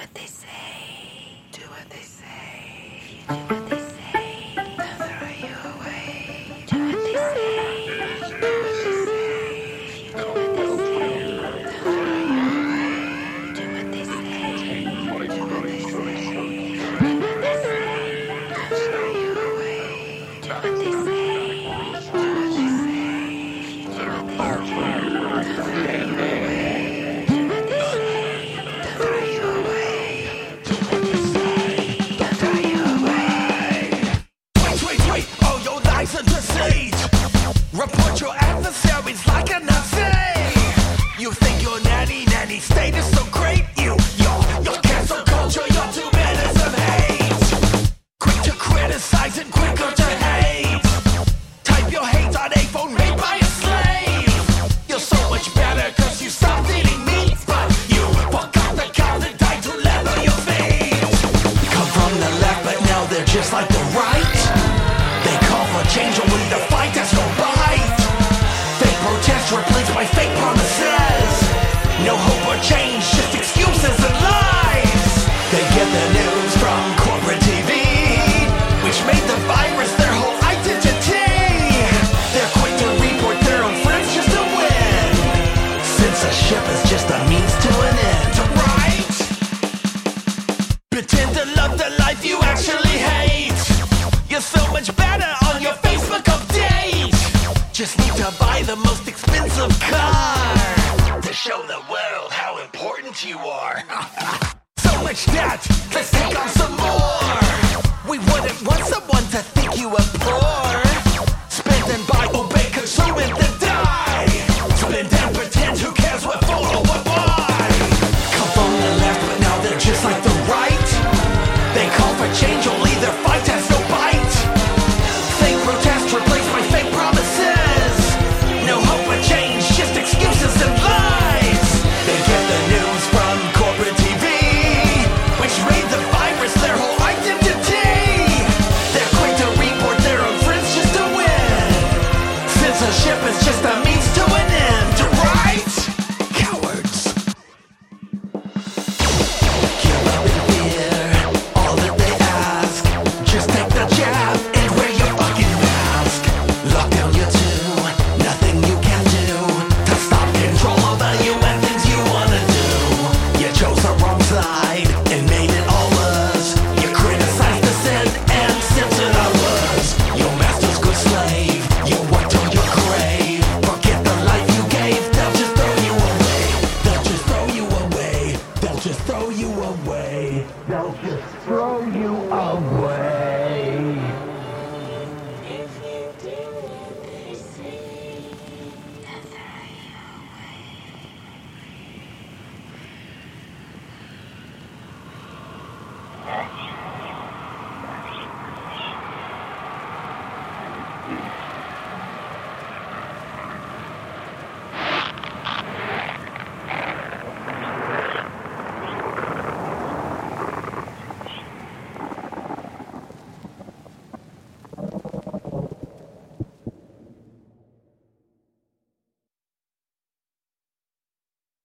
what they say. Do what they say. Do what they say. You. Do what they say. They throw you away. Do what they say. Do what they say. Do what they say. Throw you away. Do what they say. like the right. They call for change only to fight. That's war. so much debt, let's take on some more. We wouldn't want someone to think you were poor. Spend and buy, obey, consume, and then die. Spend and